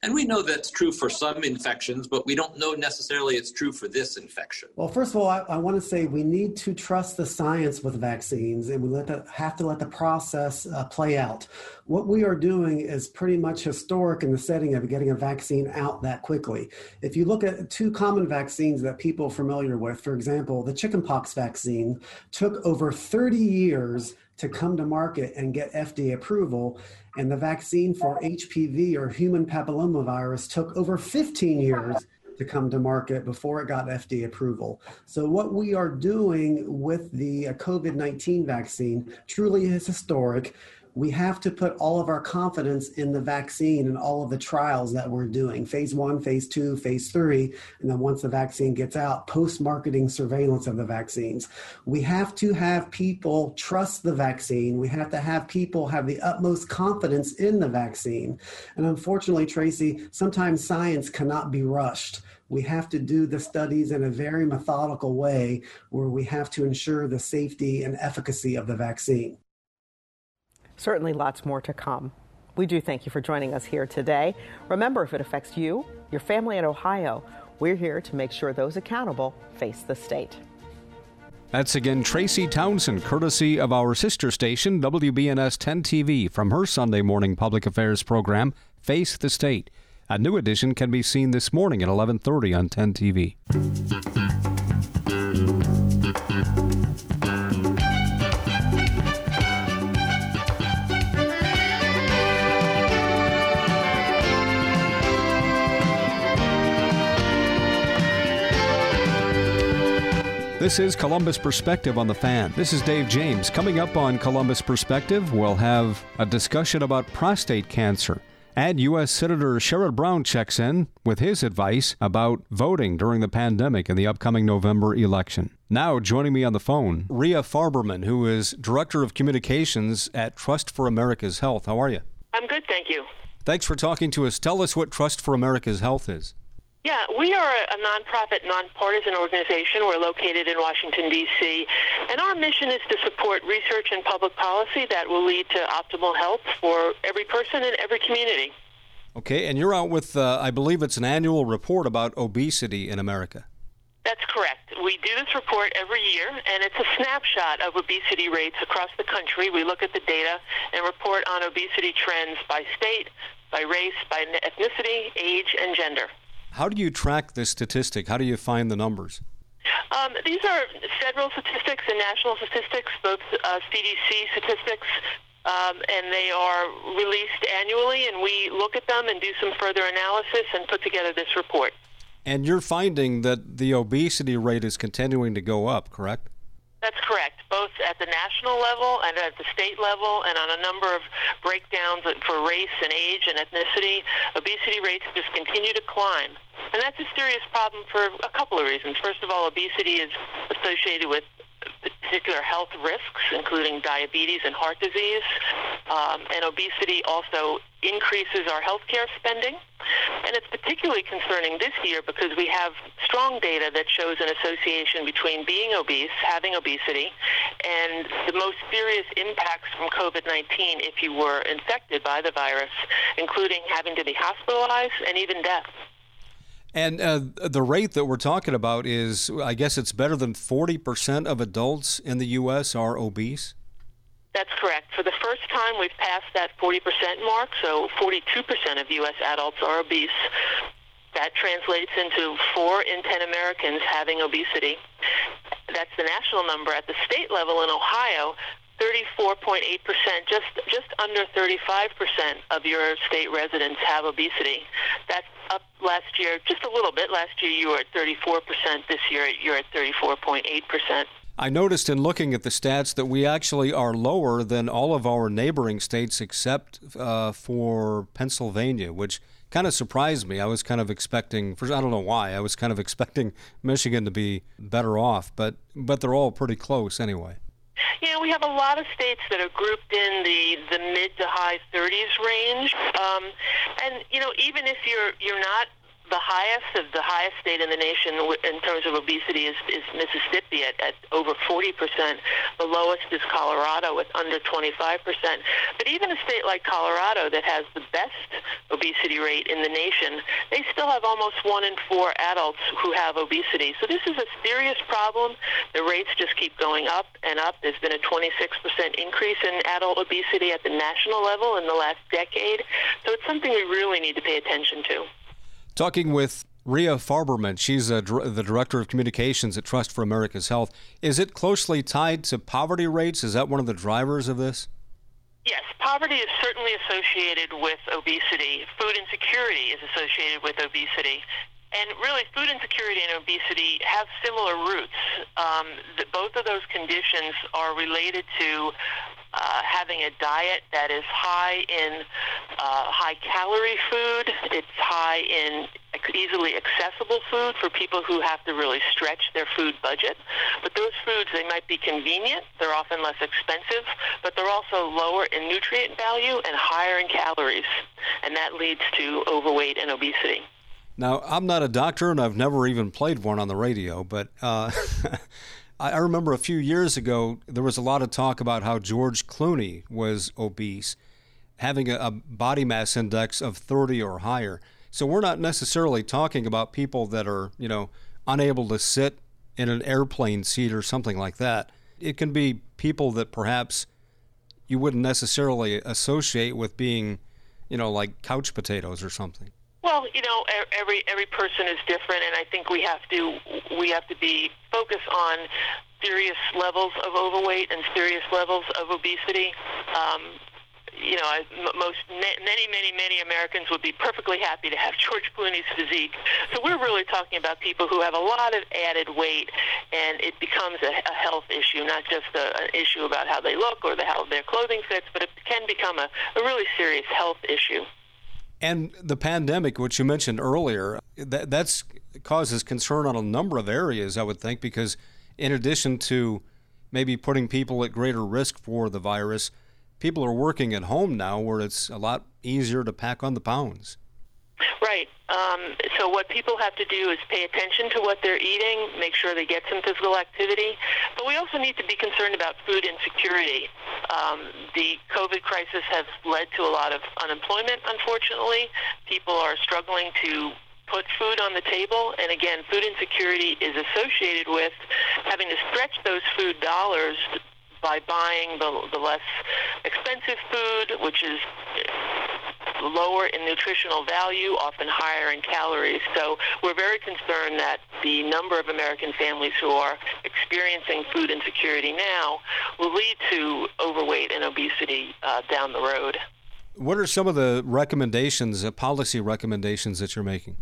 Speaker 46: And we know that's true for some infections, but we don't know necessarily it's true for this infection.
Speaker 47: Well, first of all, I, I want to say we need to trust the science with vaccines and we let the, have to let the process uh, play out. What we are doing is pretty much historic in the setting of getting a vaccine out that quickly. If you look at two common vaccines that people are familiar with, for example, the chickenpox vaccine took over 30 years to come to market and get FDA approval. And the vaccine for HPV or human papillomavirus took over 15 years to come to market before it got FDA approval. So, what we are doing with the uh, COVID 19 vaccine truly is historic we have to put all of our confidence in the vaccine and all of the trials that we're doing phase one, phase two, phase three. And then once the vaccine gets out, post marketing surveillance of the vaccines. We have to have people trust the vaccine. We have to have people have the utmost confidence in the vaccine. And unfortunately, Tracy, sometimes science cannot be rushed we have to do the studies in a very methodical way where we have to ensure the safety and efficacy of the vaccine.
Speaker 6: Certainly lots more to come. We do thank you for joining us here today. Remember, if it affects you, your family in Ohio, we're here to make sure those accountable face the state.
Speaker 1: That's again Tracy Townsend, courtesy of our sister station, WBNS 10 TV, from her Sunday morning public affairs program, Face the State. A new edition can be seen this morning at 11:30 on 10 TV. This is Columbus Perspective on the Fan. This is Dave James. Coming up on Columbus Perspective, we'll have a discussion about prostate cancer. And U.S. Senator Sherrod Brown checks in with his advice about voting during the pandemic in the upcoming November election. Now, joining me on the phone, Rhea Farberman, who is Director of Communications at Trust for America's Health. How are you?
Speaker 48: I'm good, thank you.
Speaker 1: Thanks for talking to us. Tell us what Trust for America's Health is.
Speaker 48: Yeah, we are a nonprofit, nonpartisan organization. We're located in Washington, D.C., and our mission is to support research and public policy that will lead to optimal health for every person in every community.
Speaker 1: Okay, and you're out with, uh, I believe it's an annual report about obesity in America.
Speaker 48: That's correct. We do this report every year, and it's a snapshot of obesity rates across the country. We look at the data and report on obesity trends by state, by race, by ethnicity, age, and gender.
Speaker 1: How do you track this statistic? How do you find the numbers?
Speaker 48: Um, these are federal statistics and national statistics, both uh, CDC statistics, um, and they are released annually, and we look at them and do some further analysis and put together this report.
Speaker 1: And you're finding that the obesity rate is continuing to go up, correct?
Speaker 48: That's correct, both at the national level and at the state level, and on a number of breakdowns for race and age and ethnicity. Obesity rates just continue to climb. And that's a serious problem for a couple of reasons. First of all, obesity is associated with particular health risks, including diabetes and heart disease. Um, and obesity also increases our healthcare spending. And it's particularly concerning this year because we have strong data that shows an association between being obese, having obesity, and the most serious impacts from COVID 19 if you were infected by the virus, including having to be hospitalized and even death.
Speaker 1: And uh, the rate that we're talking about is, I guess it's better than 40% of adults in the U.S. are obese?
Speaker 48: That's correct. For the first time, we've passed that 40% mark, so 42% of U.S. adults are obese. That translates into four in 10 Americans having obesity. That's the national number. At the state level in Ohio, 34.8%, just just under 35% of your state residents have obesity. That's up last year just a little bit. Last year you were at 34%. This year you're at 34.8%.
Speaker 1: I noticed in looking at the stats that we actually are lower than all of our neighboring states except uh, for Pennsylvania, which kind of surprised me. I was kind of expecting, for, I don't know why, I was kind of expecting Michigan to be better off, but but they're all pretty close anyway.
Speaker 48: Yeah, we have a lot of states that are grouped in the the mid to high 30s range, um, and you know even if you're you're not the highest of the highest state in the nation in terms of obesity is, is Mississippi at, at over 40%. The lowest is Colorado with under 25%. But even a state like Colorado that has the best obesity rate in the nation, they still have almost one in four adults who have obesity. So this is a serious problem. The rates just keep going up and up. There's been a 26% increase in adult obesity at the national level in the last decade. So it's something we really need to pay attention to.
Speaker 1: Talking with Rhea Farberman, she's a, the Director of Communications at Trust for America's Health. Is it closely tied to poverty rates? Is that one of the drivers of this?
Speaker 48: Yes, poverty is certainly associated with obesity. Food insecurity is associated with obesity. And really, food insecurity and obesity have similar roots. Um, both of those conditions are related to uh, having a diet that is high in uh, high calorie food. It's high in easily accessible food for people who have to really stretch their food budget. But those foods, they might be convenient, they're often less expensive, but they're also lower in nutrient value and higher in calories. And that leads to overweight and obesity.
Speaker 1: Now, I'm not a doctor and I've never even played one on the radio, but uh, I remember a few years ago there was a lot of talk about how George Clooney was obese, having a, a body mass index of 30 or higher. So we're not necessarily talking about people that are, you know, unable to sit in an airplane seat or something like that. It can be people that perhaps you wouldn't necessarily associate with being, you know, like couch potatoes or something.
Speaker 48: Well, you know, every every person is different, and I think we have to we have to be focused on serious levels of overweight and serious levels of obesity. Um, you know, I, most many, many, many Americans would be perfectly happy to have George Clooney's physique. So we're really talking about people who have a lot of added weight, and it becomes a, a health issue, not just a, an issue about how they look or the, how their clothing fits, but it can become a, a really serious health issue.
Speaker 1: And the pandemic, which you mentioned earlier, that that's causes concern on a number of areas, I would think, because in addition to maybe putting people at greater risk for the virus, people are working at home now where it's a lot easier to pack on the pounds.
Speaker 48: Right. Um, so what people have to do is pay attention to what they're eating, make sure they get some physical activity. But we also need to be concerned about food insecurity. Um, the COVID crisis has led to a lot of unemployment, unfortunately. People are struggling to put food on the table. And again, food insecurity is associated with having to stretch those food dollars by buying the, the less expensive food, which is lower in nutritional value, often higher in calories. So we're very concerned that the number of American families who are experiencing food insecurity now will lead to overweight and obesity uh, down the road.
Speaker 1: What are some of the recommendations, uh, policy recommendations that you're making?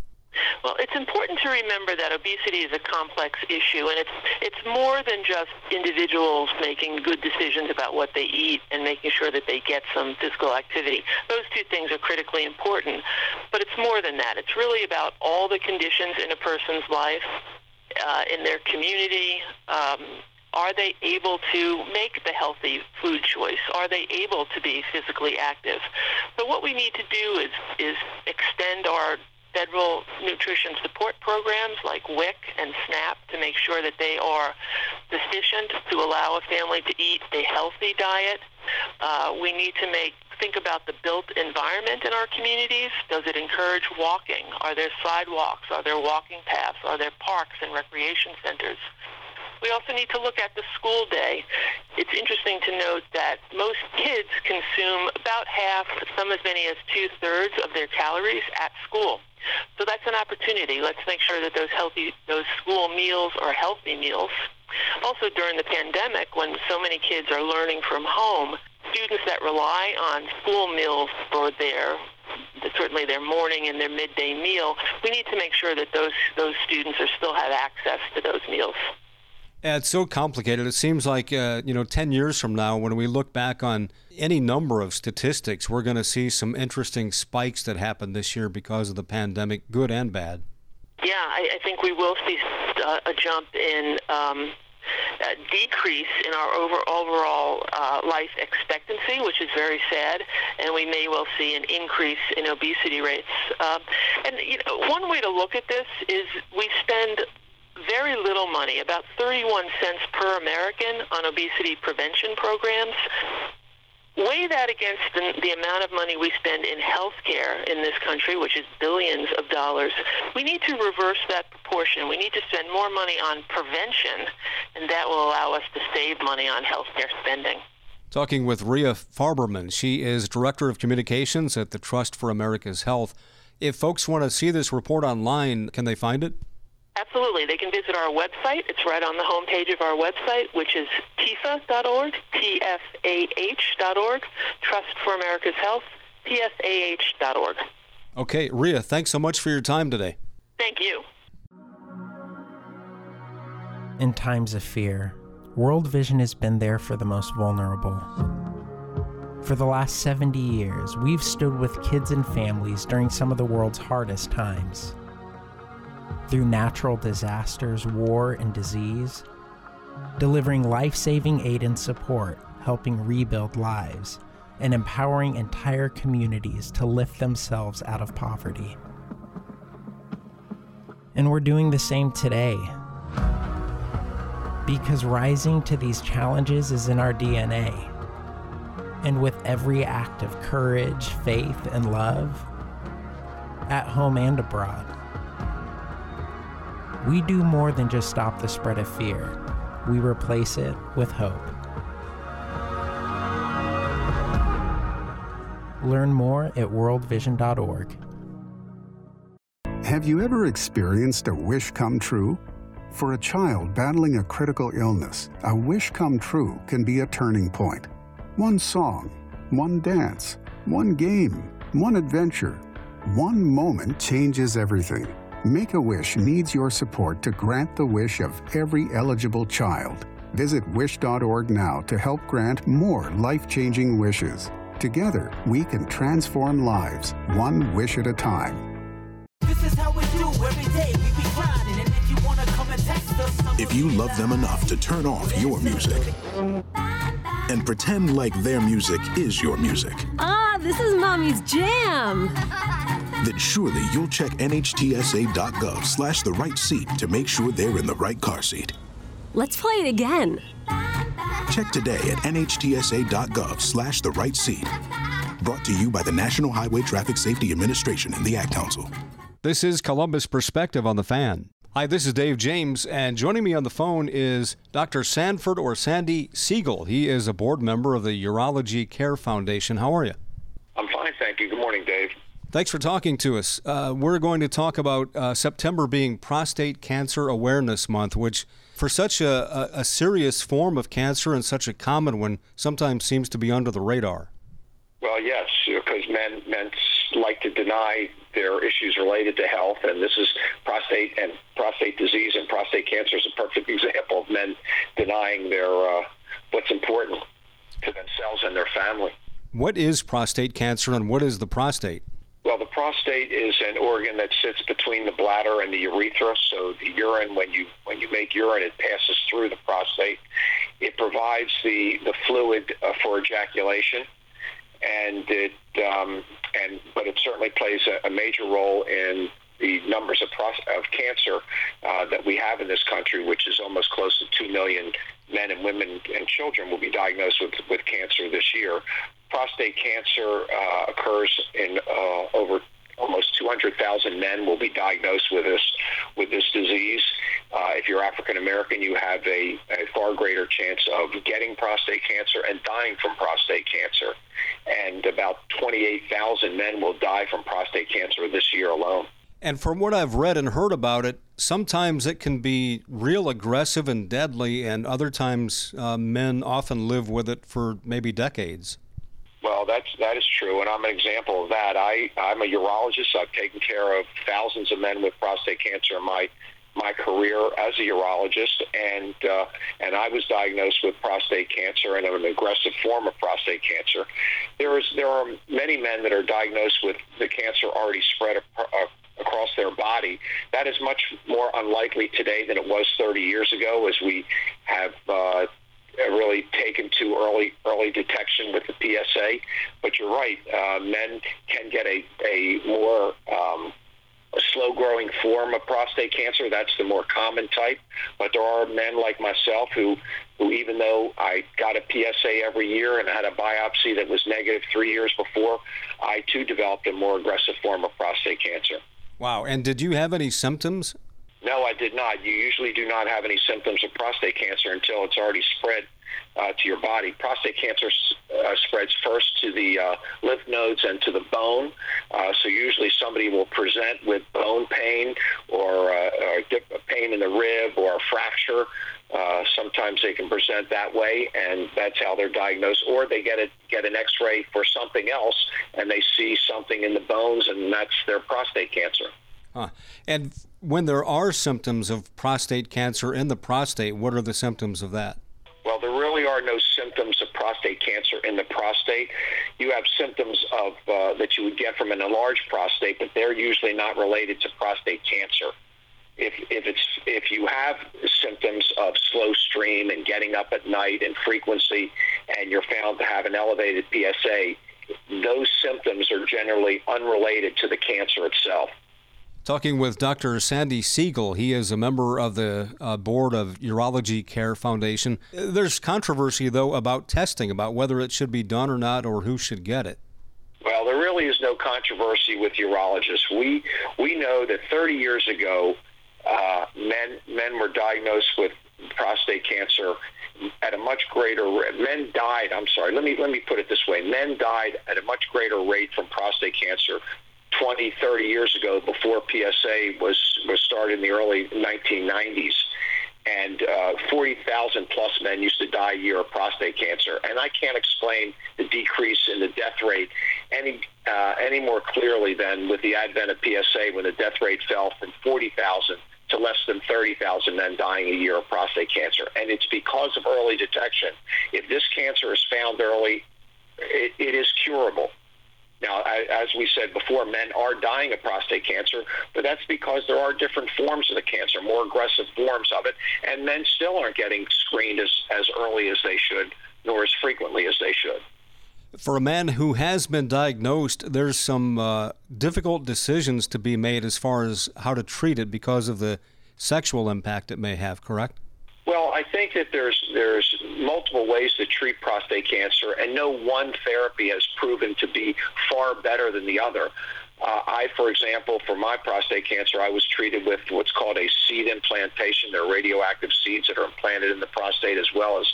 Speaker 48: Well, it's important to remember that obesity is a complex issue, and it's it's more than just individuals making good decisions about what they eat and making sure that they get some physical activity. Those two things are critically important, but it's more than that. It's really about all the conditions in a person's life, uh, in their community. Um, are they able to make the healthy food choice? Are they able to be physically active? So what we need to do is is extend our federal nutrition support programs like WIC and SNAP to make sure that they are sufficient to allow a family to eat a healthy diet. Uh, we need to make think about the built environment in our communities. Does it encourage walking? Are there sidewalks? Are there walking paths? Are there parks and recreation centers? We also need to look at the school day. It's interesting to note that most kids consume about half, some as many as two thirds of their calories at school. So that's an opportunity. Let's make sure that those healthy, those school meals are healthy meals. Also, during the pandemic, when so many kids are learning from home, students that rely on school meals for their certainly their morning and their midday meal, we need to make sure that those those students are still have access to those meals.
Speaker 1: It's so complicated. It seems like, uh, you know, 10 years from now, when we look back on any number of statistics, we're going to see some interesting spikes that happened this year because of the pandemic, good and bad.
Speaker 48: Yeah, I, I think we will see uh, a jump in um, a decrease in our over, overall uh, life expectancy, which is very sad, and we may well see an increase in obesity rates. Um, and you know, one way to look at this is we spend very little money, about 31 cents per American on obesity prevention programs. Weigh that against the, the, amount of money we spend in health care in this country, which is billions of dollars. We need to reverse that proportion. We need to spend more money on prevention, and that will allow us to save money on health care spending.
Speaker 1: Talking with Rhea Farberman. She is Director of Communications at the Trust for America's Health. If folks want to see this report online, can they find it?
Speaker 48: Absolutely. They can visit our website. It's right on the homepage of our website, which is TFAH.org, T-F-A-H.org, Trust for America's Health, TFAH.org.
Speaker 1: Okay, Rhea, thanks so much for your time today.
Speaker 48: Thank you.
Speaker 49: In times of fear, World Vision has been there for the most vulnerable. For the last 70 years, we've stood with kids and families during some of the world's hardest times. Through natural disasters, war, and disease, delivering life saving aid and support, helping rebuild lives, and empowering entire communities to lift themselves out of poverty. And we're doing the same today because rising to these challenges is in our DNA. And with every act of courage, faith, and love, at home and abroad, we do more than just stop the spread of fear, we replace it with hope. Learn more at worldvision.org.
Speaker 50: Have you ever experienced a wish come true? For a child battling a critical illness, a wish come true can be a turning point. One song, one dance, one game, one adventure, one moment changes everything. Make a Wish needs your support to grant the wish of every eligible child. Visit wish.org now to help grant more life changing wishes. Together, we can transform lives, one wish at a time.
Speaker 51: If you love them enough to turn off your music and pretend like their music is your music,
Speaker 52: Ah, this is mommy's jam.
Speaker 51: Then surely you'll check nhtsa.gov slash the right seat to make sure they're in the right car seat.
Speaker 52: Let's play it again.
Speaker 51: Check today at nhtsa.gov slash the right seat. Brought to you by the National Highway Traffic Safety Administration and the Ad Council.
Speaker 1: This is Columbus Perspective on the Fan. Hi, this is Dave James, and joining me on the phone is Dr. Sanford or Sandy Siegel. He is a board member of the Urology Care Foundation. How are you?
Speaker 53: I'm fine, thank you. Good morning, Dave.
Speaker 1: Thanks for talking to us. Uh, we're going to talk about uh, September being Prostate Cancer Awareness Month, which, for such a, a, a serious form of cancer and such a common one, sometimes seems to be under the radar.
Speaker 53: Well, yes, because men men like to deny their issues related to health, and this is prostate and prostate disease and prostate cancer is a perfect example of men denying their uh, what's important to themselves and their family.
Speaker 1: What is prostate cancer and what is the prostate?
Speaker 53: Well, the prostate is an organ that sits between the bladder and the urethra. So the urine, when you when you make urine, it passes through the prostate. It provides the the fluid uh, for ejaculation, and it um, and but it certainly plays a, a major role in the numbers of, pros- of cancer uh, that we have in this country, which is almost close to 2 million men and women and children will be diagnosed with, with cancer this year. Prostate cancer uh, occurs in uh, over almost 200,000 men will be diagnosed with this with this disease. Uh, if you're African American, you have a, a, far greater chance of getting prostate cancer and dying from prostate cancer. And about 28,000 men will die from prostate cancer this year alone.
Speaker 1: And from what I've read and heard about it, sometimes it can be real aggressive and deadly, and other times uh, men often live with it for maybe decades.
Speaker 53: Well, that's that is true, and I'm an example of that. I I'm a urologist. I've taken care of thousands of men with prostate cancer in my my career as a urologist, and uh, and I was diagnosed with prostate cancer and an aggressive form of prostate cancer. There is there are many men that are diagnosed with the cancer already spread uh, across their body. That is much more unlikely today than it was 30 years ago, as we have. Uh, really taken to early early detection with the PSA. But you're right, uh, men can get a a more um, a slow growing form of prostate cancer. That's the more common type. But there are men like myself who who even though I got a PSA every year and had a biopsy that was negative three years before, I too developed a more aggressive form of prostate cancer.
Speaker 1: Wow! And did you have any symptoms?
Speaker 53: No, I did not. You usually do not have any symptoms of prostate cancer until it's already spread uh, to your body. Prostate cancer uh, spreads first to the uh, lymph nodes and to the bone. Uh, so usually somebody will present with bone pain or, uh, or pain in the rib or a fracture. Uh, sometimes they can present that way, and that's how they're diagnosed. Or they get a, get an X-ray for something else, and they see something in the bones, and that's their prostate cancer.
Speaker 1: Huh. And when there are symptoms of prostate cancer in the prostate, what are the symptoms of that?
Speaker 53: Well, there really are no symptoms of prostate cancer in the prostate. You have symptoms of uh, that you would get from an enlarged prostate, but they're usually not related to prostate cancer. If, if it's if you have symptoms of slow stream and getting up at night and frequency, and you're found to have an elevated PSA, those symptoms are generally unrelated to the cancer itself.
Speaker 1: Talking with Dr. Sandy Siegel, he is a member of the uh, board of Urology Care Foundation. There's controversy, though, about testing, about whether it should be done or not, or who should get it.
Speaker 53: Well, there really is no controversy with urologists. We we know that 30 years ago, uh, men men were diagnosed with prostate cancer at a much greater rate. men died i'm sorry let me let me put it this way men died at a much greater rate from prostate cancer 20, 30 years ago before PSA was, was started in the early 1990s. And uh, 40,000 plus men used to die a year of prostate cancer. And I can't explain the decrease in the death rate any, uh, any more clearly than with the advent of PSA when the death rate fell from 40,000 to less than 30,000 men dying a year of prostate cancer. And it's because of early detection. If this cancer is found early, it, it is curable. Now, as we said before, men are dying of prostate cancer, but that's because there are different forms of the cancer, more aggressive forms of it, and men still aren't getting screened as, as early as they should, nor as frequently as they should.
Speaker 1: For a man who has been diagnosed, there's some uh, difficult decisions to be made as far as how to treat it because of the sexual impact it may have, correct?
Speaker 53: Well, I think that there's there's multiple ways to treat prostate cancer, and no one therapy has proven to be far better than the other. Uh, I, for example, for my prostate cancer, I was treated with what's called a seed implantation. They're radioactive seeds that are implanted in the prostate, as well as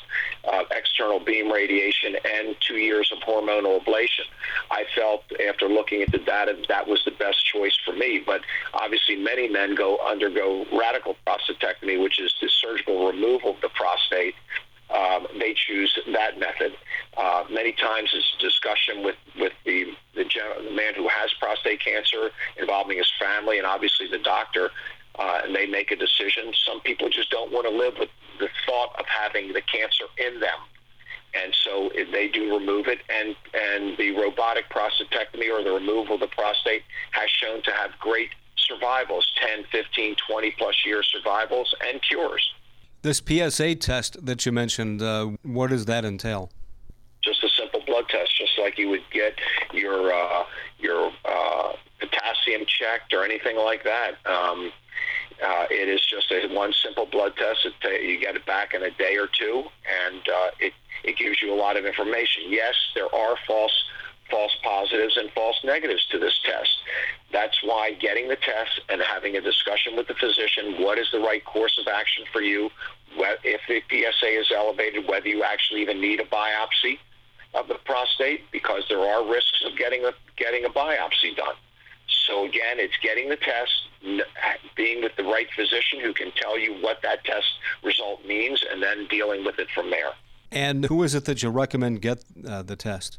Speaker 53: uh, external beam radiation and two years of hormonal ablation. I felt, after looking at the data, that was the best choice for me. But obviously, many men go undergo radical prostatectomy, which is the surgical removal of the prostate um, they choose that method. Uh, many times it's discussion with, with the, the, gen- the man who has prostate cancer involving his family and obviously the doctor, uh, and they make a decision. Some people just don't want to live with the thought of having the cancer in them. And so they do remove it, and, and the robotic prostatectomy or the removal of the prostate has shown to have great survivals 10, 15, 20 plus year survivals and cures.
Speaker 1: This PSA test that you mentioned, uh, what does that entail?
Speaker 53: Just a simple blood test, just like you would get your uh, your uh, potassium checked or anything like that. Um, uh, it is just a one simple blood test. It, you get it back in a day or two, and uh, it it gives you a lot of information. Yes, there are false false positives and false negatives to this test. That's why getting the test and having a discussion with the physician, what is the right course of action for you, if the PSA is elevated, whether you actually even need a biopsy of the prostate, because there are risks of getting a, getting a biopsy done. So again, it's getting the test, being with the right physician who can tell you what that test result means, and then dealing with it from there.
Speaker 1: And who is it that you recommend get uh, the test?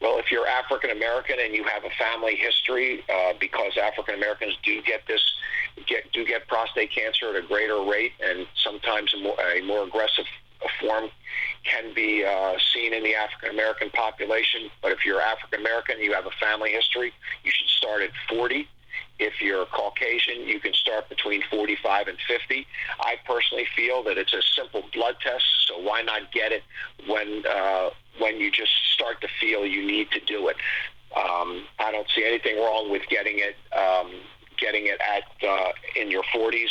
Speaker 53: Well, if you're African American and you have a family history, uh, because African Americans do get this, get do get prostate cancer at a greater rate, and sometimes a more, a more aggressive form can be uh, seen in the African American population. But if you're African American, and you have a family history, you should start at 40. If you're Caucasian, you can start between 45 and 50. I personally feel that it's a simple blood test, so why not get it when uh, when you just start to feel you need to do it. Um, I don't see anything wrong with getting it um, getting it at uh, in your 40s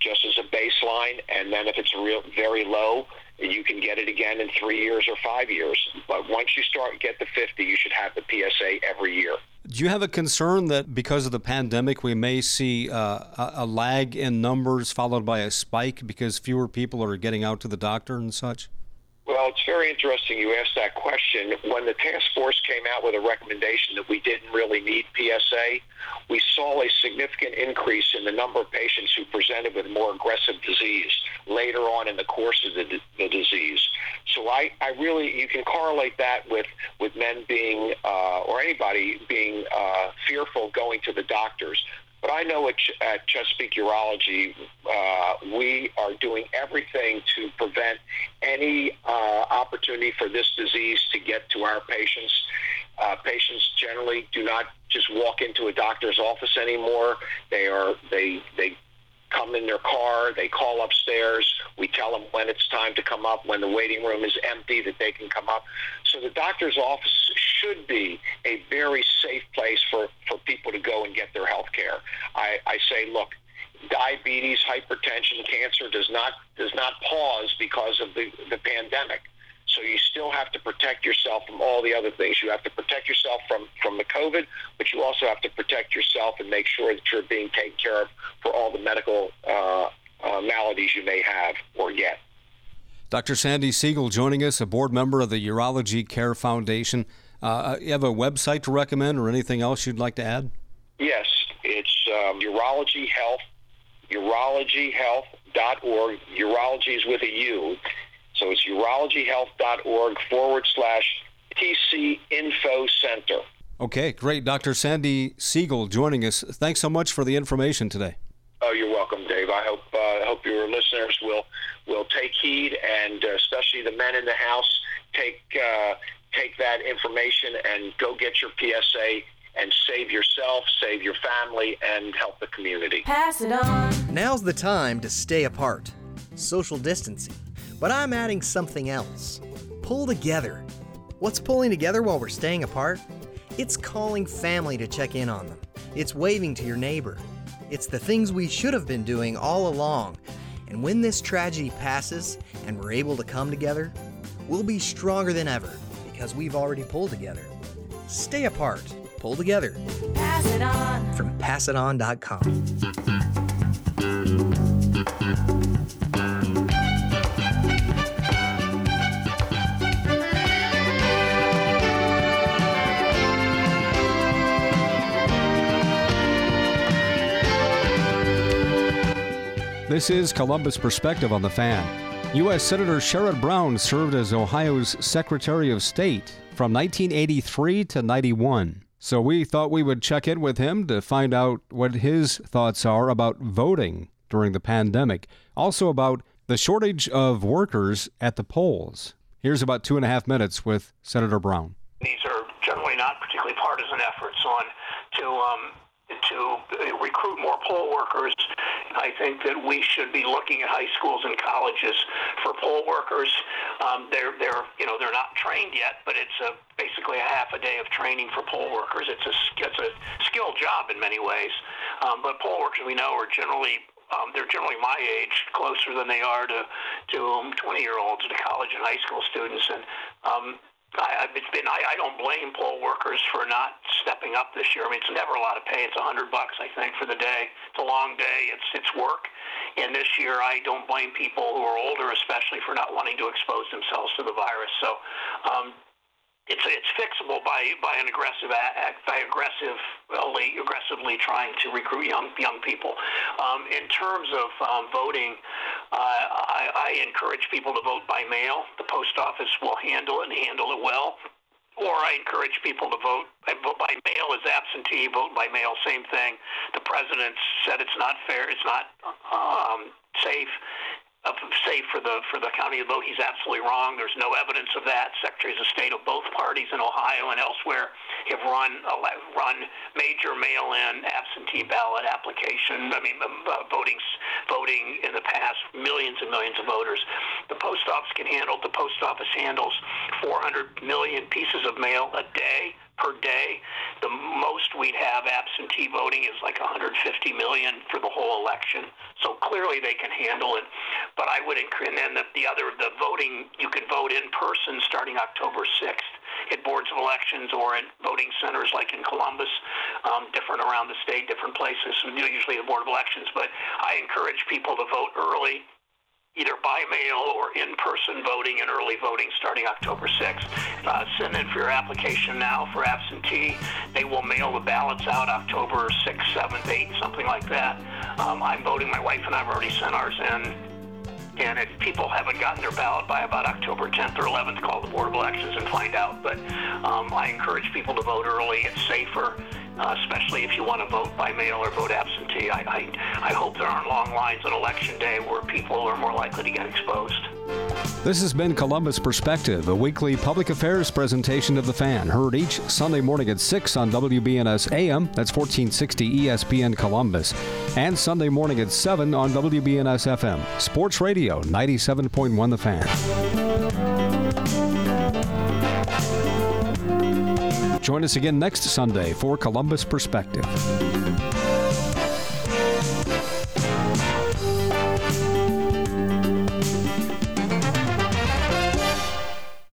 Speaker 53: just as a baseline, and then if it's real very low, you can get it again in three years or five years. But once you start get to 50, you should have the PSA every year.
Speaker 1: Do you have a concern that because of the pandemic, we may see uh, a lag in numbers followed by a spike because fewer people are getting out to the doctor and such?
Speaker 53: Well, it's very interesting you asked that question. When the task force came out with a recommendation that we didn't really need PSA, we saw a significant increase in the number of patients who presented with more aggressive disease later on in the course of the, the disease. So I, I really, you can correlate that with, with men being, uh, or anybody being uh, fearful going to the doctors. But I know at, at Chesapeake Urology, uh, we are doing everything to prevent any uh, opportunity for this disease to get to our patients. Uh, patients generally do not just walk into a doctor's office anymore. They are they they come in their car, they call upstairs. We tell them when it's time to come up, when the waiting room is empty, that they can come up. So the doctor's office should be a very safe place for, for people to go and get their health care. I, I say, look, diabetes, hypertension, cancer does not does not pause because of the, the pandemic. So you still have to protect yourself from all the other things. You have to protect yourself from, from the COVID, but you also have to protect yourself and make sure that you're being taken care of for all the medical uh, uh, maladies you may have or get.
Speaker 1: Dr. Sandy Siegel joining us, a board member of the Urology Care Foundation. Uh, you have a website to recommend or anything else you'd like to add?
Speaker 53: Yes, it's um, Urology Health, urologyhealth.org. Urology is with a U. So it's urologyhealth.org forward slash TC Info Center.
Speaker 1: Okay, great. Dr. Sandy Siegel joining us. Thanks so much for the information today.
Speaker 53: Oh, you're welcome, Dave. I hope uh, hope your listeners will will take heed, and uh, especially the men in the house take uh, take that information and go get your PSA and save yourself, save your family, and help the community.
Speaker 54: Pass it on. Now's the time to stay apart. Social distancing. But I'm adding something else. Pull together. What's pulling together while we're staying apart? It's calling family to check in on them. It's waving to your neighbor. It's the things we should have been doing all along. And when this tragedy passes and we're able to come together, we'll be stronger than ever because we've already pulled together. Stay apart. Pull together. Pass it on. From passiton.com.
Speaker 1: This is Columbus Perspective on the Fan. U.S. Senator Sherrod Brown served as Ohio's Secretary of State from 1983 to 91. So we thought we would check in with him to find out what his thoughts are about voting during the pandemic, also about the shortage of workers at the polls. Here's about two and a half minutes with Senator Brown.
Speaker 55: These are generally not particularly partisan efforts on to um, to recruit more poll workers. I think that we should be looking at high schools and colleges for poll workers. Um, they're they're you know they're not trained yet, but it's a, basically a half a day of training for poll workers. It's a it's a skilled job in many ways, um, but poll workers we know are generally um, they're generally my age, closer than they are to to um, 20 year olds, to college and high school students, and um, I, it's been. I, I don't blame poll workers for not stepping up this year. I mean, it's never a lot of pay. It's a hundred bucks, I think, for the day. It's a long day. It's it's work. And this year, I don't blame people who are older, especially, for not wanting to expose themselves to the virus. So, um, it's it's fixable by by an aggressive act, by aggressively aggressively trying to recruit young young people. Um, in terms of um, voting, uh, I, I encourage people to vote by mail. The post office will handle it and handle it well. Or I encourage people to vote. Vote by mail is absentee. Vote by mail, same thing. The president said it's not fair. It's not um, safe uh, safe for the for the county, though he's absolutely wrong. There's no evidence of that. Secretaries of state of both parties in Ohio and elsewhere have run run major mail-in absentee ballot application. I mean, um, uh, voting voting in the past, millions and millions of voters. The post office can handle. The post office handles 400 million pieces of mail a day per day. The most we'd have absentee voting is like 150 million for the whole election. So clearly they can handle it. But I would, and then the, the other, the voting, you can vote in person starting October 6th at boards of elections or at voting centers like in Columbus, um, different around the state, different places, usually the board of elections. But I encourage people to vote early either by mail or in-person voting and early voting starting October 6th. Uh, send in for your application now for absentee. They will mail the ballots out October 6th, 7th, 8th, something like that. Um, I'm voting. My wife and I have already sent ours in. And if people haven't gotten their ballot by about October 10th or 11th, call the Board of Elections and find out. But um, I encourage people to vote early. It's safer. Uh, especially if you want to vote by mail or vote absentee. I, I, I hope there aren't long lines on election day where people are more likely to get exposed.
Speaker 1: This has been Columbus Perspective, a weekly public affairs presentation of the fan, heard each Sunday morning at 6 on WBNS AM, that's 1460 ESPN Columbus, and Sunday morning at 7 on WBNS FM. Sports Radio 97.1 The Fan. Join us again next Sunday for Columbus Perspective.